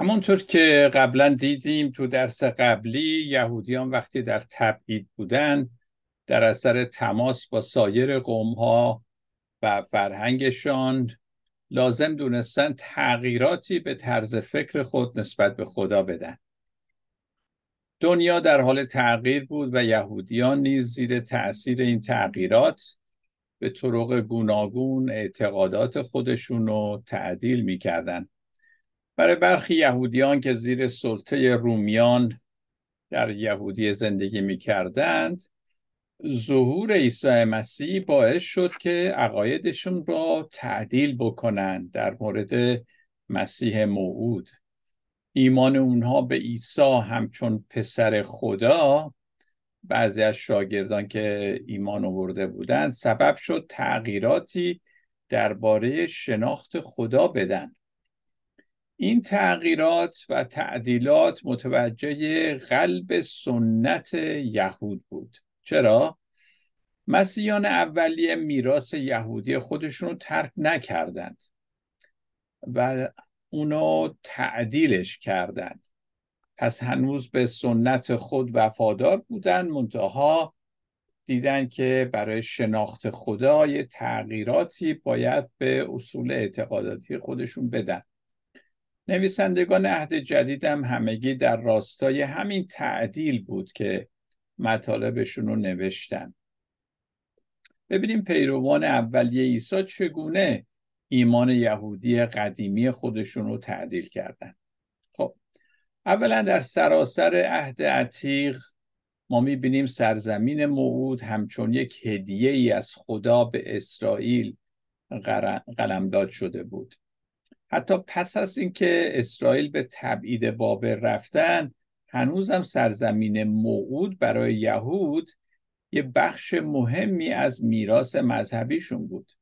همونطور که قبلا دیدیم تو درس قبلی یهودیان وقتی در تبعید بودن در اثر تماس با سایر قوم ها و فرهنگشان لازم دونستن تغییراتی به طرز فکر خود نسبت به خدا بدن. دنیا در حال تغییر بود و یهودیان نیز زیر تأثیر این تغییرات به طرق گوناگون اعتقادات خودشون رو تعدیل می‌کردن. برای برخی یهودیان که زیر سلطه رومیان در یهودی زندگی می‌کردند ظهور عیسی مسیح باعث شد که عقایدشون را تعدیل بکنند در مورد مسیح موعود. ایمان اونها به عیسی همچون پسر خدا بعضی از شاگردان که ایمان آورده بودند سبب شد تغییراتی درباره شناخت خدا بدن. این تغییرات و تعدیلات متوجه قلب سنت یهود بود. چرا؟ مسیحیان اولیه میراث یهودی خودشون رو ترک نکردند و اونو تعدیلش کردند. پس هنوز به سنت خود وفادار بودن منتها دیدن که برای شناخت خدا یه تغییراتی باید به اصول اعتقاداتی خودشون بدن. نویسندگان عهد جدید هم همگی در راستای همین تعدیل بود که مطالبشون رو نوشتن. ببینیم پیروان اولیه عیسی چگونه ایمان یهودی قدیمی خودشون رو تعدیل کردن. خب اولا در سراسر عهد عتیق ما می‌بینیم سرزمین موعود همچون یک هدیه ای از خدا به اسرائیل قلمداد شده بود. حتی پس از اینکه اسرائیل به تبعید بابل رفتن هنوزم سرزمین موعود برای یهود یه بخش مهمی از میراث مذهبیشون بود.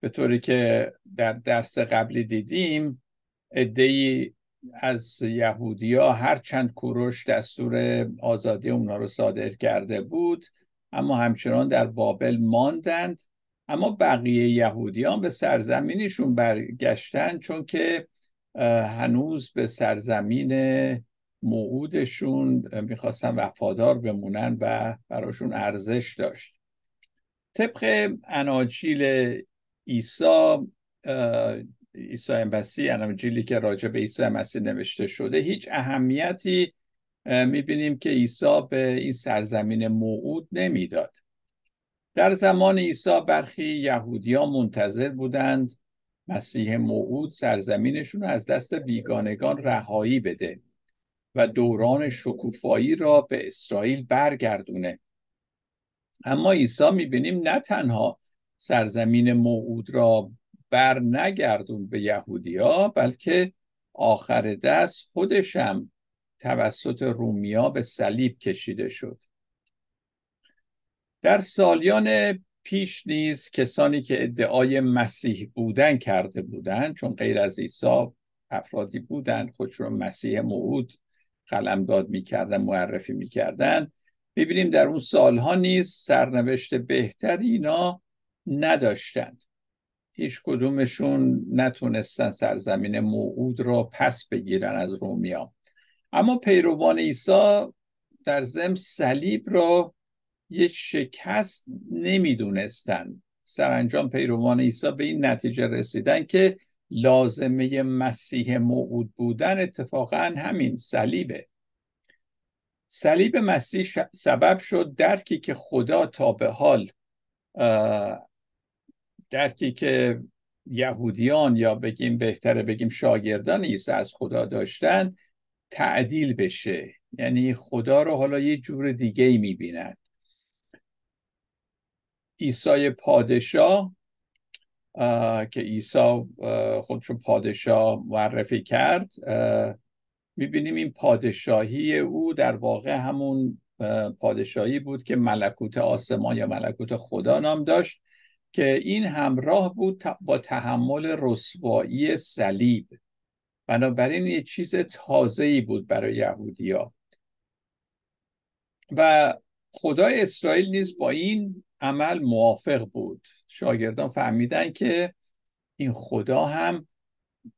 به طوری که در درس قبلی دیدیم ادهی از یهودیا هر چند کوروش دستور آزادی اونا رو صادر کرده بود اما همچنان در بابل ماندند. اما بقیه یهودیان به سرزمینشون برگشتن چون که هنوز به سرزمین موعودشون می‌خواستن وفادار بمونن و براشون ارزش داشت. طبق اناجیل عیسی عیسی مسیح اناجیلی که راجع به عیسی مسیح نوشته شده هیچ اهمیتی می‌بینیم که عیسی به این سرزمین موعود نمی‌داد. در زمان عیسی برخی یهودیان منتظر بودند مسیح موعود سرزمینشون از دست بیگانگان رهایی بده و دوران شکوفایی را به اسرائیل برگردونه. اما عیسی می‌بینیم نه تنها سرزمین موعود را بر نگردون به یهودیا بلکه آخر دست خودشم توسط رومیا به صلیب کشیده شد. در سالیان پیش نیز کسانی که ادعای مسیح بودن کرده بودند چون غیر از عیسی افرادی بودند خودشون مسیح موعود قلمداد می‌کردن معرفی می‌کردن. ببینیم در اون سالها نیز سرنوشت بهتری اینا نداشتند. هیچ کدومشون نتونستن سرزمین موعود را پس بگیرن از رومیا. اما پیروان عیسی در زم صلیب را یک شکست نمی‌دونستن. سرانجام پیروان عیسی به این نتیجه رسیدن که لازمه مسیح موعود بودن اتفاقا همین صلیبه. صلیب مسیح سبب شد درکی که خدا تا به حال درکی که یهودیان یا بگیم بهتره بگیم شاگردان عیسی از خدا داشتن تعدیل بشه. یعنی خدا رو حالا یه جور دیگه ای می‌بینن. عیسی پادشاه که عیسی خودشو پادشاه معرفی کرد می‌بینیم این پادشاهی او در واقع همون پادشاهی بود که ملکوت آسمان یا ملکوت خدا نام داشت که این همراه بود با تحمل رسوایی صلیب. بنابراین یه چیز تازه‌ای بود برای یهودیا و خدای اسرائیل نیز با این عمل موافق بود. شاگردان فهمیدن که این خدا هم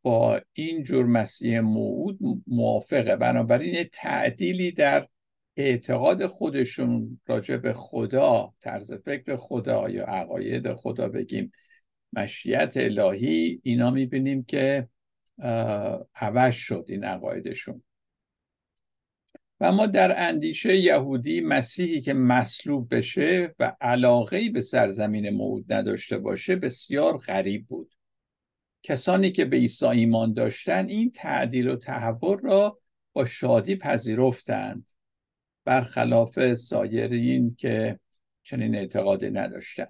با این جور مسیح موعود موافقه. بنابراین یه تعدیلی در اعتقاد خودشون راجع به خدا طرز فکر خدا یا عقاید خدا بگیم مشیت الهی اینا می‌بینیم که عوض شد این عقایدشون. و ما در اندیشه یهودی مسیحی که مصلوب بشه و علاقه به سرزمین موعود نداشته باشه بسیار غریب بود. کسانی که به عیسی ایمان داشتن این تعدیل و تحول را با شادی پذیرفتند. برخلاف سایرین که چنین اعتقادی نداشتن.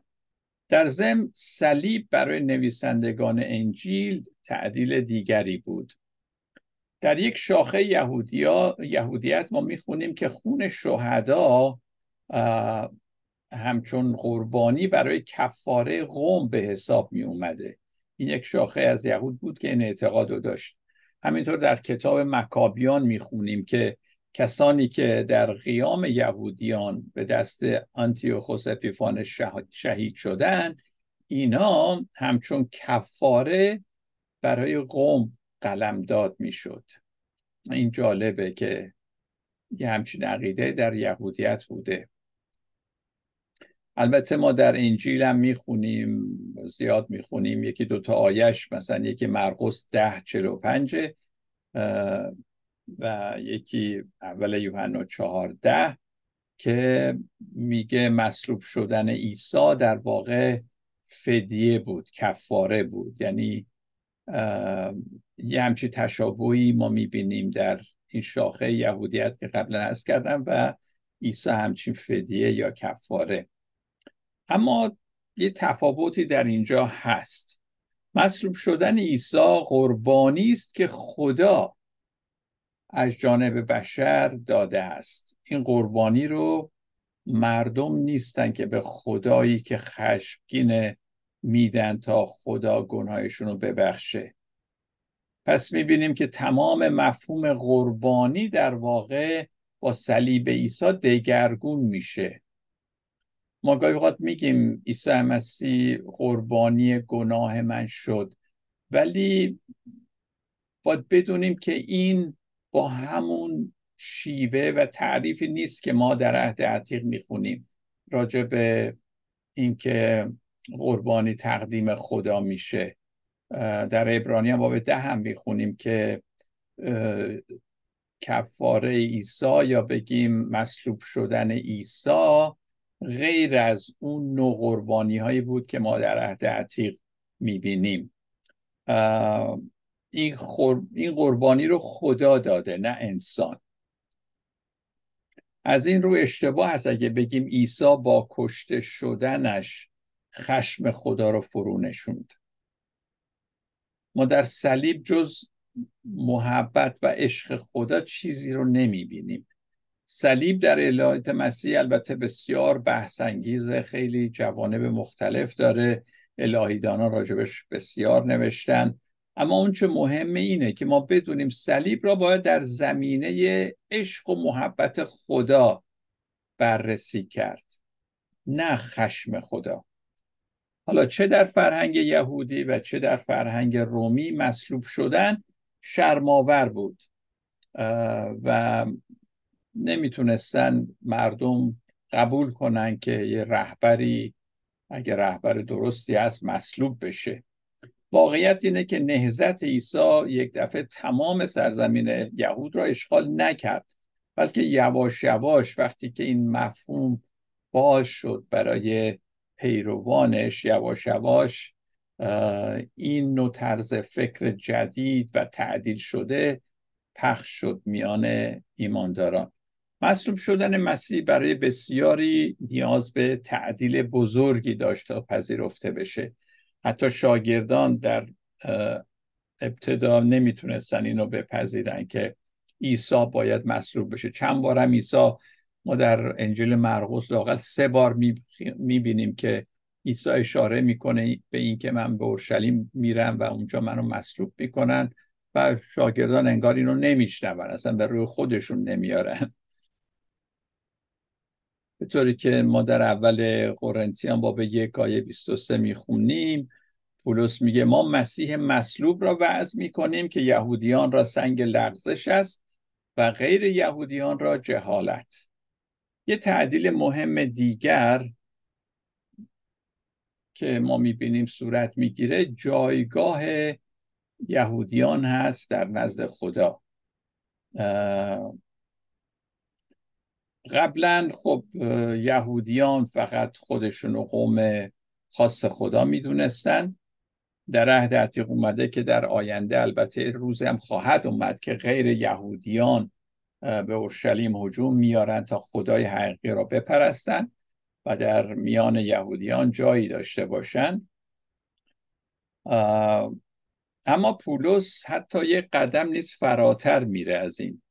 در ضمن صلیب برای نویسندگان انجیل تعدیل دیگری بود. در یک شاخه یهودیا، یهودیت ما می‌خونیم که خون شهدا همچون قربانی برای کفاره قوم به حساب می اومده این یک شاخه از یهود بود که این اعتقاد رو داشت. همینطور در کتاب مکابیان می‌خونیم که کسانی که در قیام یهودیان به دست آنتیوخوس اپیفان شهید شدن اینا همچون کفاره برای قوم قلمداد می‌شد. این جالبه که یه همچین عقیده در یهودیت بوده. البته ما در انجیل هم می‌خونیم زیاد می‌خونیم. یکی دوتا آیش مثلا یکی مرقس ده چلو پنجه و یکی اول یوحنا چهارده که میگه مصلوب شدن عیسی در واقع فدیه بود کفاره بود. یعنی یه همچی تشابهی ما می‌بینیم در این شاخه یهودیت که قبلا ارز کردم و عیسی همچین فدیه یا کفاره. اما یه تفاوتی در اینجا هست. مصلوب شدن عیسی قربانی است که خدا از جانب بشر داده است. این قربانی رو مردم نیستن که به خدایی که خشمگین میدن تا خدا گناهشون رو ببخشه. پس می‌بینیم که تمام مفهوم قربانی در واقع با صلیب عیسی دگرگون میشه. ما گاهی اوقات میگیم عیسی مسیح قربانی گناه من شد ولی باید بدونیم که این با همون شیوه و تعریفی نیست که ما در عهد عتیق می‌خونیم. راجع به اینکه قربانی تقدیم خدا میشه. در ابرانی باب ده هم می‌خونیم که کفاره عیسی یا بگیم مصلوب شدن عیسی غیر از اون نوع قربانی هایی بود که ما در عهد عتیق می‌بینیم. این, این قربانی رو خدا داده نه انسان. از این رو اشتباه هست اگه بگیم عیسی با کشته شدنش خشم خدا رو فرو نشوند. ما در صلیب جز محبت و عشق خدا چیزی رو نمی بینیم صلیب در الهیت مسیح البته بسیار بحث انگیز خیلی جوانب مختلف داره. الهیدانا راجبش بسیار نوشتن. اما اون چه مهمه اینه که ما بدونیم صلیب را باید در زمینه عشق و محبت خدا بررسی کرد نه خشم خدا. حالا چه در فرهنگ یهودی و چه در فرهنگ رومی مصلوب شدن شرماور بود. و نمی‌تونستن مردم قبول کنن که یه رهبری اگه رهبر درستی هست مصلوب بشه. واقعیت اینه که نهزت عیسی یک دفعه تمام سرزمین یهود را اشغال نکرد بلکه یواش یواش وقتی که این مفهوم باز شد برای پیروانش یواش یواش این نوع طرز فکر جدید و تعدیل شده پخش شد میان ایمانداران. مصلوب شدن مسیح برای بسیاری نیاز به تعدیل بزرگی داشت تا پذیرفته بشه. حتی شاگردان در ابتدا نمی‌تونستن اینو بپذیرن که عیسی باید مصلوب بشه. چند بارم عیسی ما در انجیل مرقس لاقل سه بار می‌بینیم که عیسی اشاره می‌کنه به اینکه من به اورشلیم میرم و اونجا منو مصلوب می‌کنن و شاگردان انگار اینو نمیشنون اصلا به روی خودشون نمیارن به طوری که ما در اول قرنتیان باب یک آیه 23 می‌خونیم پولس میگه ما مسیح مصلوب را وعظ می‌کنیم که یهودیان را سنگ لغزش است و غیر یهودیان را جهالت. یه تعدیل مهم دیگر که ما می‌بینیم صورت می‌گیره. جایگاه یهودیان هست در نزد خدا. قبلا خب یهودیان فقط خودشون و قوم خاص خدا می‌دونستن. در عهد عتیق اومده که در آینده البته روزی هم خواهد اومد که غیر یهودیان به اورشلیم هجوم میارن تا خدای حقیقی را بپرستن و در میان یهودیان جایی داشته باشن. اما پولس حتی یک قدم نیست فراتر میره از این.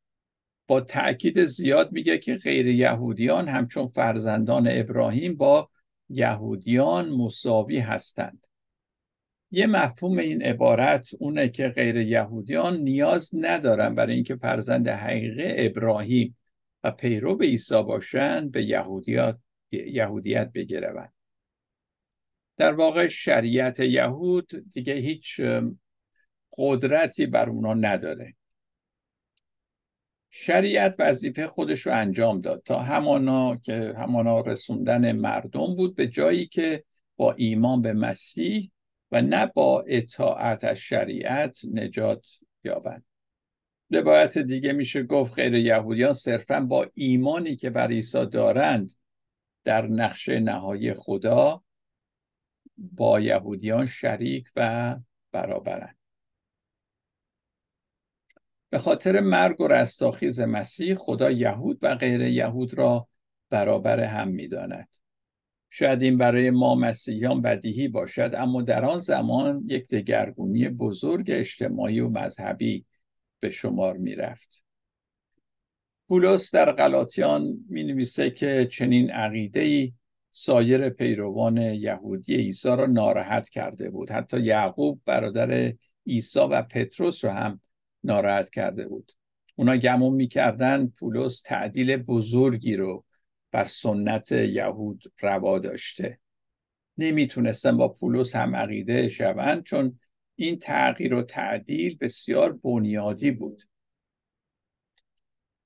با تاکید زیاد میگه که غیر یهودیان همچون فرزندان ابراهیم با یهودیان مساوی هستند. یه مفهوم این عبارت اونه که غیر یهودیان نیاز ندارن برای اینکه فرزند حقیقی ابراهیم و پیرو به عیسی باشن به یهودیت یهودیت بگیرن در واقع شریعت یهود دیگه هیچ قدرتی بر اونا نداره. شریعت وظیفه خودش رو انجام داد. تا همانا که همانا رسوندن مردم بود به جایی که با ایمان به مسیح و نه با اطاعت از شریعت نجات یابند. به دیگه میشه گفت غیر یهودیان صرفا با ایمانی که بر عیسی دارند در نقشه نهایی خدا با یهودیان شریک و برابرند. به خاطر مرگ و رستاخیز مسیح خدا یهود و غیر یهود را برابر هم می‌داند. شاید این برای ما مسیحیان بدیهی باشد اما در آن زمان یک دگرگونی بزرگ اجتماعی و مذهبی به شمار می رفت. پولس در غلاطیان می نویسه که چنین عقیده سایر پیروان یهودی عیسی را ناراحت کرده بود حتی یعقوب برادر عیسی و پتروس رو هم ناراحت کرده بود اونا گمون می‌کردن پولس تعدیل بزرگی رو بر سنت یهود روا داشته. نمی‌تونستن با پولس هم عقیده شوند چون این تغییر و تعدیل بسیار بنیادی بود.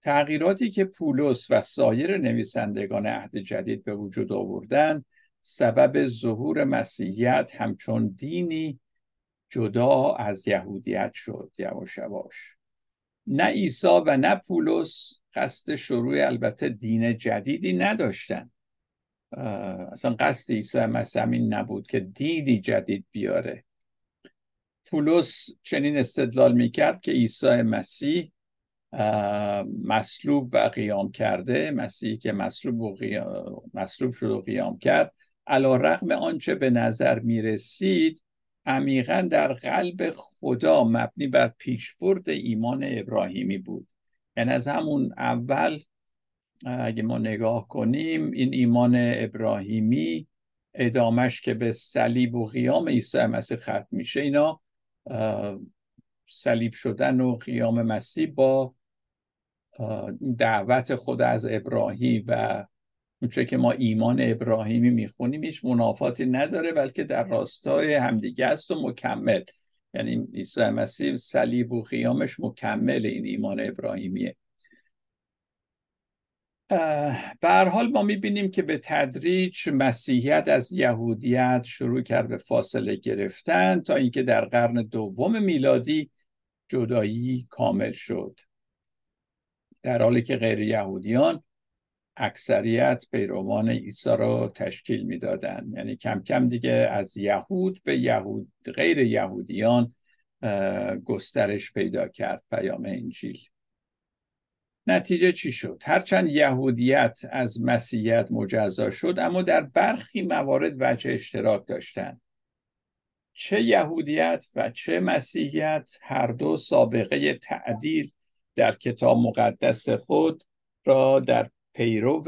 تغییراتی که پولس و سایر نویسندگان عهد جدید به وجود آوردن سبب ظهور مسیحیت همچون دینی جدا از یهودیت شد. یواش یواش. نه عیسی و نه پولس قصد شروع البته دین جدیدی نداشتن. اصلا قصد عیسی مسیح نبود که دیدی جدید بیاره. پولس چنین استدلال می‌کرد که عیسی مسیح مصلوب و قیام کرده مسیحی که مصلوب, و قیام، مصلوب شد و قیام کرد. علا رقم آنچه به نظر می‌رسید عمیقا در قلب خدا مبنی بر پیشبرد ایمان ابراهیمی بود. یعنی از همون اول اگه ما نگاه کنیم این ایمان ابراهیمی ادامش که به صلیب و قیام عیسی مسیح ختم میشه اینا صلیب شدن و قیام مسیح با دعوت خود از ابراهیم و اونچه که ما ایمان ابراهیمی می‌خونیم هیچ منافاتی نداره بلکه در راستای همدیگه است و مکمل. یعنی عیسی مسیح صلیب و قیامش مکمل این ایمان ابراهیمیه. به حال ما می‌بینیم که به تدریج مسیحیت از یهودیت شروع کرد به فاصله گرفتن تا اینکه در قرن دوم میلادی جدایی کامل شد. در حالی که غیر یهودیان اکثریت پیروان عیسی را تشکیل می‌دادند یعنی کم کم دیگه از یهود به یهود غیر یهودیان گسترش پیدا کرد پیام انجیل. نتیجه چی شد؟ هرچند یهودیت از مسیحیت مجزا شد اما در برخی موارد وجه اشتراک داشتند. چه یهودیت و چه مسیحیت هر دو سابقه تعدیل در کتاب مقدس خود را در پیرو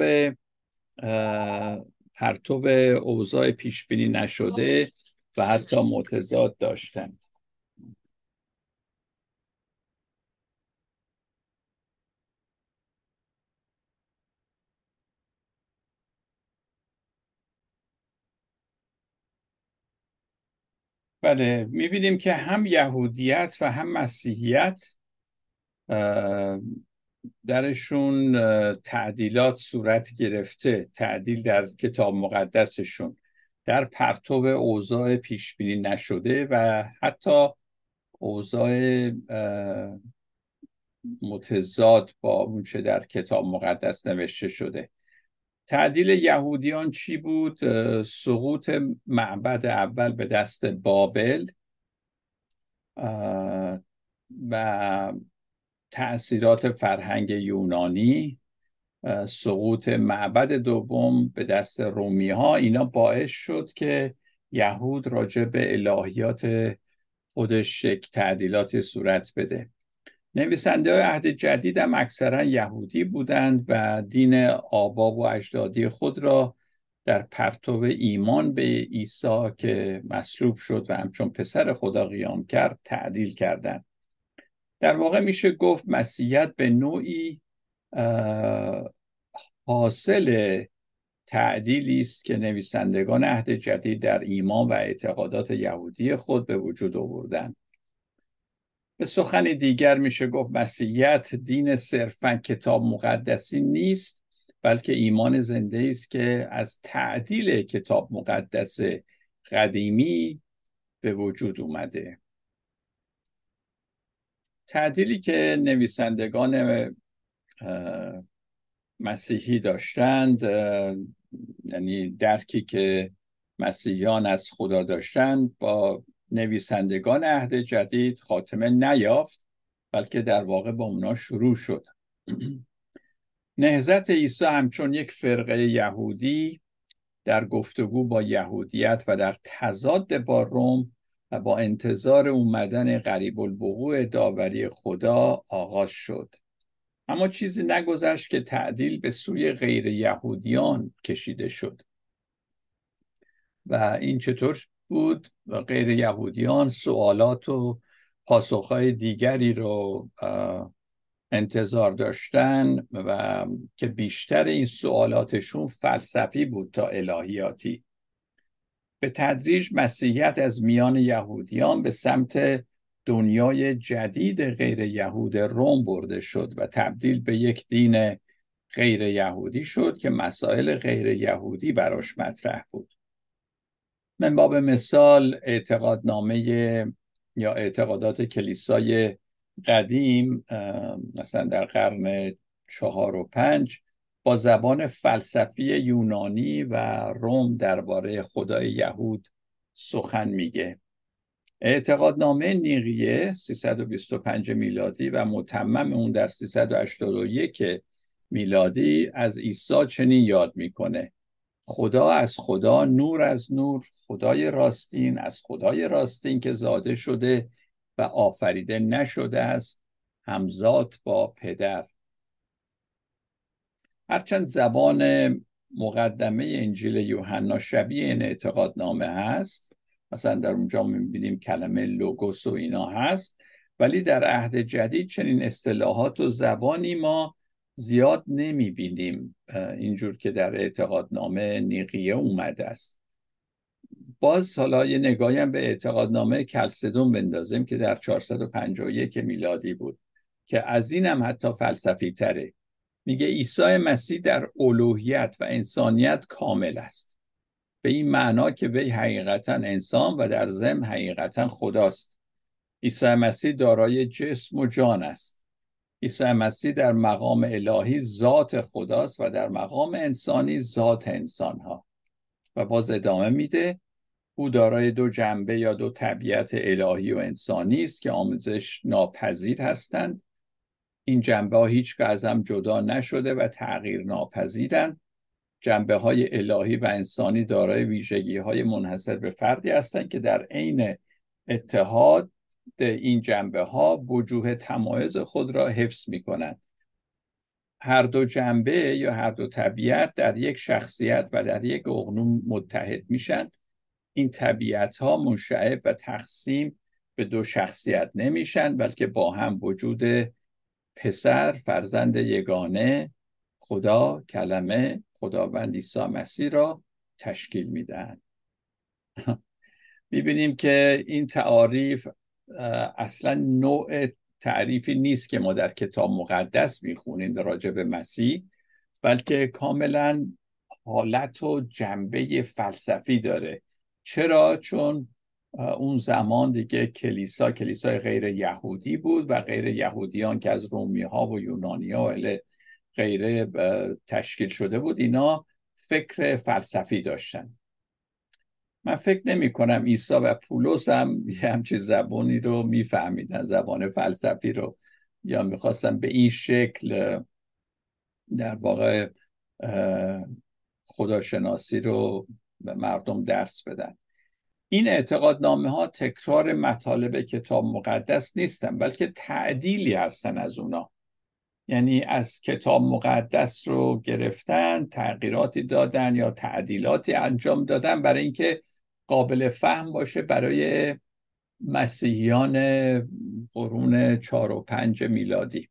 پرتو اوضاع پیش بینی نشده و حتی متضاد داشتند. بله می‌بینیم که هم یهودیت و هم مسیحیت درشون تعدیلات صورت گرفته تعدیل در کتاب مقدسشون. در پرتو اوضاع پیش بینی نشده و حتی اوضاع متضاد با اونچه در کتاب مقدس نوشته شده. تعدیل یهودیان چی بود؟ سقوط معبد اول به دست بابل. و تأثیرات فرهنگ یونانی سقوط معبد دوم به دست رومی ها اینا باعث شد که یهود راجع به الهیات خودش یک تعدیلات صورت بده. نویسنده های عهد جدید هم اکثرا یهودی بودند و دین آبا و اجدادی خود را در پرتو ایمان به عیسی که مصلوب شد و همچون پسر خدا قیام کرد تعدیل کردند. در واقع میشه گفت مسیحیت به نوعی حاصل تعدیلی است که نویسندگان عهد جدید در ایمان و اعتقادات یهودی خود به وجود آوردند به سخن دیگر میشه گفت مسیحیت دین صرفا کتاب مقدسی نیست بلکه ایمان زنده است که از تعدیل کتاب مقدس قدیمی به وجود اومده. تعدیلی که نویسندگان مسیحی داشتند یعنی درکی که مسیحیان از خدا داشتند با نویسندگان عهد جدید خاتمه نیافت بلکه در واقع با اونا شروع شد. نهزت عیسی همچون یک فرقه یهودی در گفتگو با یهودیت و در تضاد با روم با انتظار اومدن قریب الوقوع داوری خدا آغاز شد. اما چیزی نگذشت که تعدیل به سوی غیر یهودیان کشیده شد. و این چطور بود؟ و غیر یهودیان سوالات و پاسخهای دیگری رو انتظار داشتن و که بیشتر این سوالاتشون فلسفی بود تا الهیاتی. به تدریج مسیحیت از میان یهودیان به سمت دنیای جدید غیر یهود روم برده شد و تبدیل به یک دین غیر یهودی شد که مسائل غیر یهودی براش مطرح بود. من باب مثال اعتقادنامه یا اعتقادات کلیسای قدیم مثلا در قرن چهار و پنج با زبان فلسفی یونانی و روم درباره خدای یهود سخن میگه. اعتقادنامه نیقیه 325 میلادی و متمم اون در 381 میلادی از عیسی چنین یاد می‌کنه. خدا از خدا نور از نور خدای راستین از خدای راستین که زاده شده و آفریده نشده است همزاد با پدر. هرچند زبان مقدمه انجیل یوحنا شبیه این اعتقادنامه هست مثلا در اونجا می‌بینیم کلمه لوگوس و اینا هست ولی در عهد جدید چنین اصطلاحات و زبانی ما زیاد نمی‌بینیم. اینجور که در اعتقادنامه نیقیه اومده است. باز حالا یه نگاهی هم به اعتقادنامه کلسدون بندازیم که در 451 میلادی بود که از این هم حتی فلسفی تره میگه عیسی مسیح در الوهیت و انسانیت کامل است. به این معنا که وی حقیقتا انسان و در ضمن حقیقتا خداست. عیسی مسیح دارای جسم و جان است. عیسی مسیح در مقام الهی ذات خداست و در مقام انسانی ذات انسان ها و باز ادامه میده او دارای دو جنبه یا دو طبیعت الهی و انسانی است که آموزش ناپذیر هستند. این جنبه ها هیچ از هم جدا نشده و تغییر ناپذیرند جنبه های الهی و انسانی دارای ویژگی های منحصر به فردی هستند که در عین اتحاد این جنبه ها وجوه تمایز خود را حفظ می کنند هر دو جنبه یا هر دو طبیعت در یک شخصیت و در یک اقنوم متحد میشن. این طبیعت ها منشعب و تقسیم به دو شخصیت نمیشن بلکه با هم وجود پسر فرزند یگانه خدا کلمه خداوند عیسی مسیح را تشکیل میدن می‌بینیم که این تعاریف اصلا نوع تعریفی نیست که ما در کتاب مقدس می‌خونیم راجع به مسیح بلکه کاملا حالت و جنبه فلسفی داره. چرا؟ چون اون زمان دیگه کلیسا کلیسای غیر یهودی بود و غیر یهودیان که از رومی ها و یونانی ها و غیره تشکیل شده بود اینا فکر فلسفی داشتن. من فکر نمی کنم عیسی و پولس هم یه همچین زبانی رو میفهمیدن زبان فلسفی رو. یا می‌خواستن به این شکل در واقع خداشناسی رو به مردم درس بدن. این اعتقادنامه ها تکرار مطالب کتاب مقدس نیستن بلکه تعدیلی هستن از اونا. یعنی از کتاب مقدس رو گرفتن تغییراتی دادن یا تعدیلاتی انجام دادن برای اینکه قابل فهم باشه برای مسیحیان قرون چهار و پنج میلادی.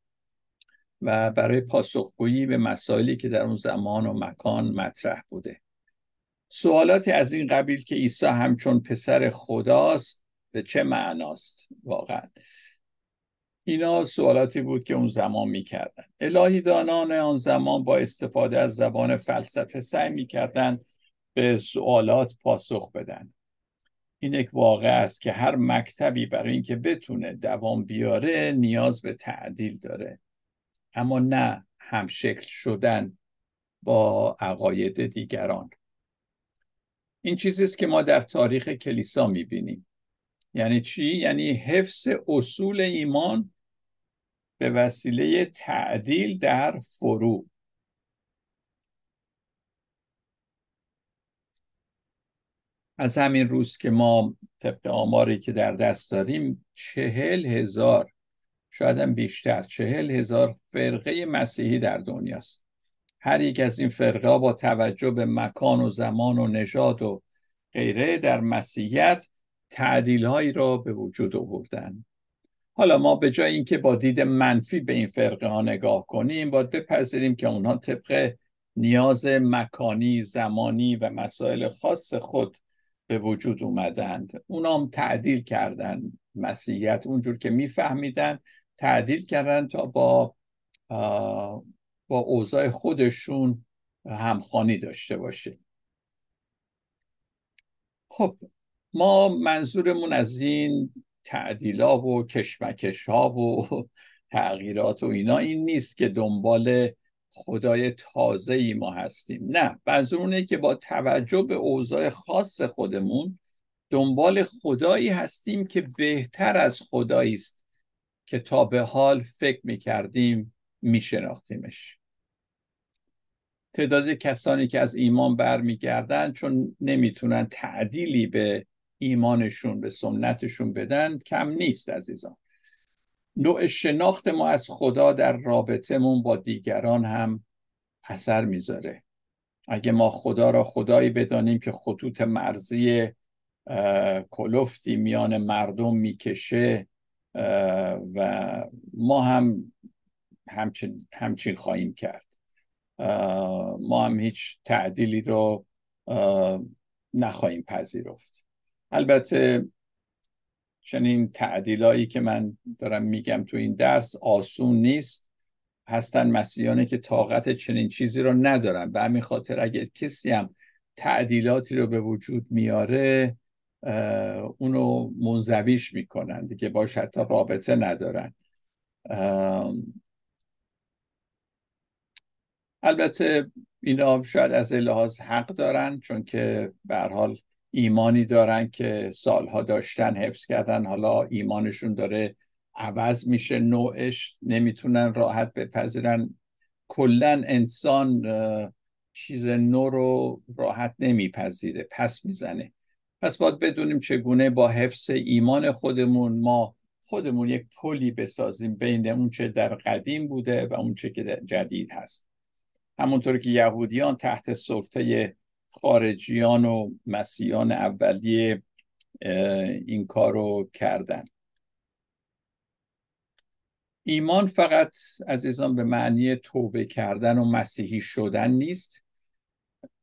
و برای پاسخگویی به مسائلی که در اون زمان و مکان مطرح بوده. سوالاتی از این قبیل که عیسی همچون پسر خداست به چه معناست واقعا؟ اینا سوالاتی بود که اون زمان می‌کردن. الهی دانان آن زمان با استفاده از زبان فلسفه سعی می‌کردن به سوالات پاسخ بدن. این یک واقع است که هر مکتبی برای اینکه بتونه دوام بیاره نیاز به تعدیل داره. اما نه همشکل شدن با عقاید دیگران. این چیزی است که ما در تاریخ کلیسا می‌بینیم. یعنی چی؟ یعنی حفظ اصول ایمان به وسیله تعدیل در فرو. از همین روز که ما طبق آماری که در دست داریم چهل هزار شاید هم بیشتر چهل هزار فرقه مسیحی در دنیاست. هر یک از این فرقه با توجه به مکان و زمان و نژاد و غیره در مسیحیت تعدیل هایی را به وجود آوردن. حالا ما به جای اینکه با دید منفی به این فرقه ها نگاه کنیم باید بپذیریم که اونها طبق نیاز مکانی زمانی و مسائل خاص خود به وجود اومدند. اونام تعدیل کردن مسیحیت اونجور که میفهمیدن تعدیل کردن تا با با اوضاع خودشون همخانی داشته باشه. خب ما منظورمون از این تعدیلا و کشمکش ها و تغییرات و اینا این نیست که دنبال خدای تازه ای ما هستیم. نه منظور که با توجه به اوضاع خاص خودمون دنبال خدایی هستیم که بهتر از خدایی است که تا به حال فکر می‌کردیم میشناختیمش. تعداد کسانی که از ایمان برمیگردن چون نمی‌تونن تعدیلی به ایمانشون به سنتشون بدن کم نیست عزیزان. نوع شناخت ما از خدا در رابطمون با دیگران هم اثر می‌ذاره. اگه ما خدا را خدایی بدانیم که خطوط مرزی کلفتی میان مردم می‌کشه و ما هم همچین, همچین خواهیم کرد. ما هم هیچ تعدیلی رو نخواهیم پذیرفت. البته چنین تعدیلایی که من دارم میگم تو این درس آسون نیست. هستن مسیحیانی که طاقت چنین چیزی رو ندارن. به همین خاطر اگه کسی هم تعدیلاتی رو به وجود میاره اونو منزویش می‌کنن. دیگه باش حتی رابطه ندارن. البته اینا شاید از لحاظ حق دارن چون که به حال ایمانی دارن که سالها داشتن حفظ کردن حالا ایمانشون داره عوض میشه نوعش نمی‌تونن راحت بپذیرن. کلا انسان چیز نو رو راحت نمیپذیره پس می‌زنه. پس باید بدونیم چگونه با حفظ ایمان خودمون ما خودمون یک پلی بسازیم بین اون چه در قدیم بوده و اون چه که جدید هست. همونطور که یهودیان تحت سلطه خارجیان و مسیحیان اولیه این کارو کردن. ایمان فقط عزیزان به معنی توبه کردن و مسیحی شدن نیست.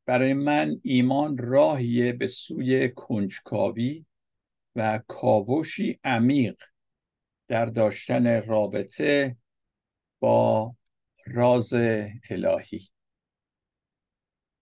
برای من ایمان راهیه به سوی کنجکاوی و کاوشی عمیق در داشتن رابطه با راز الهی.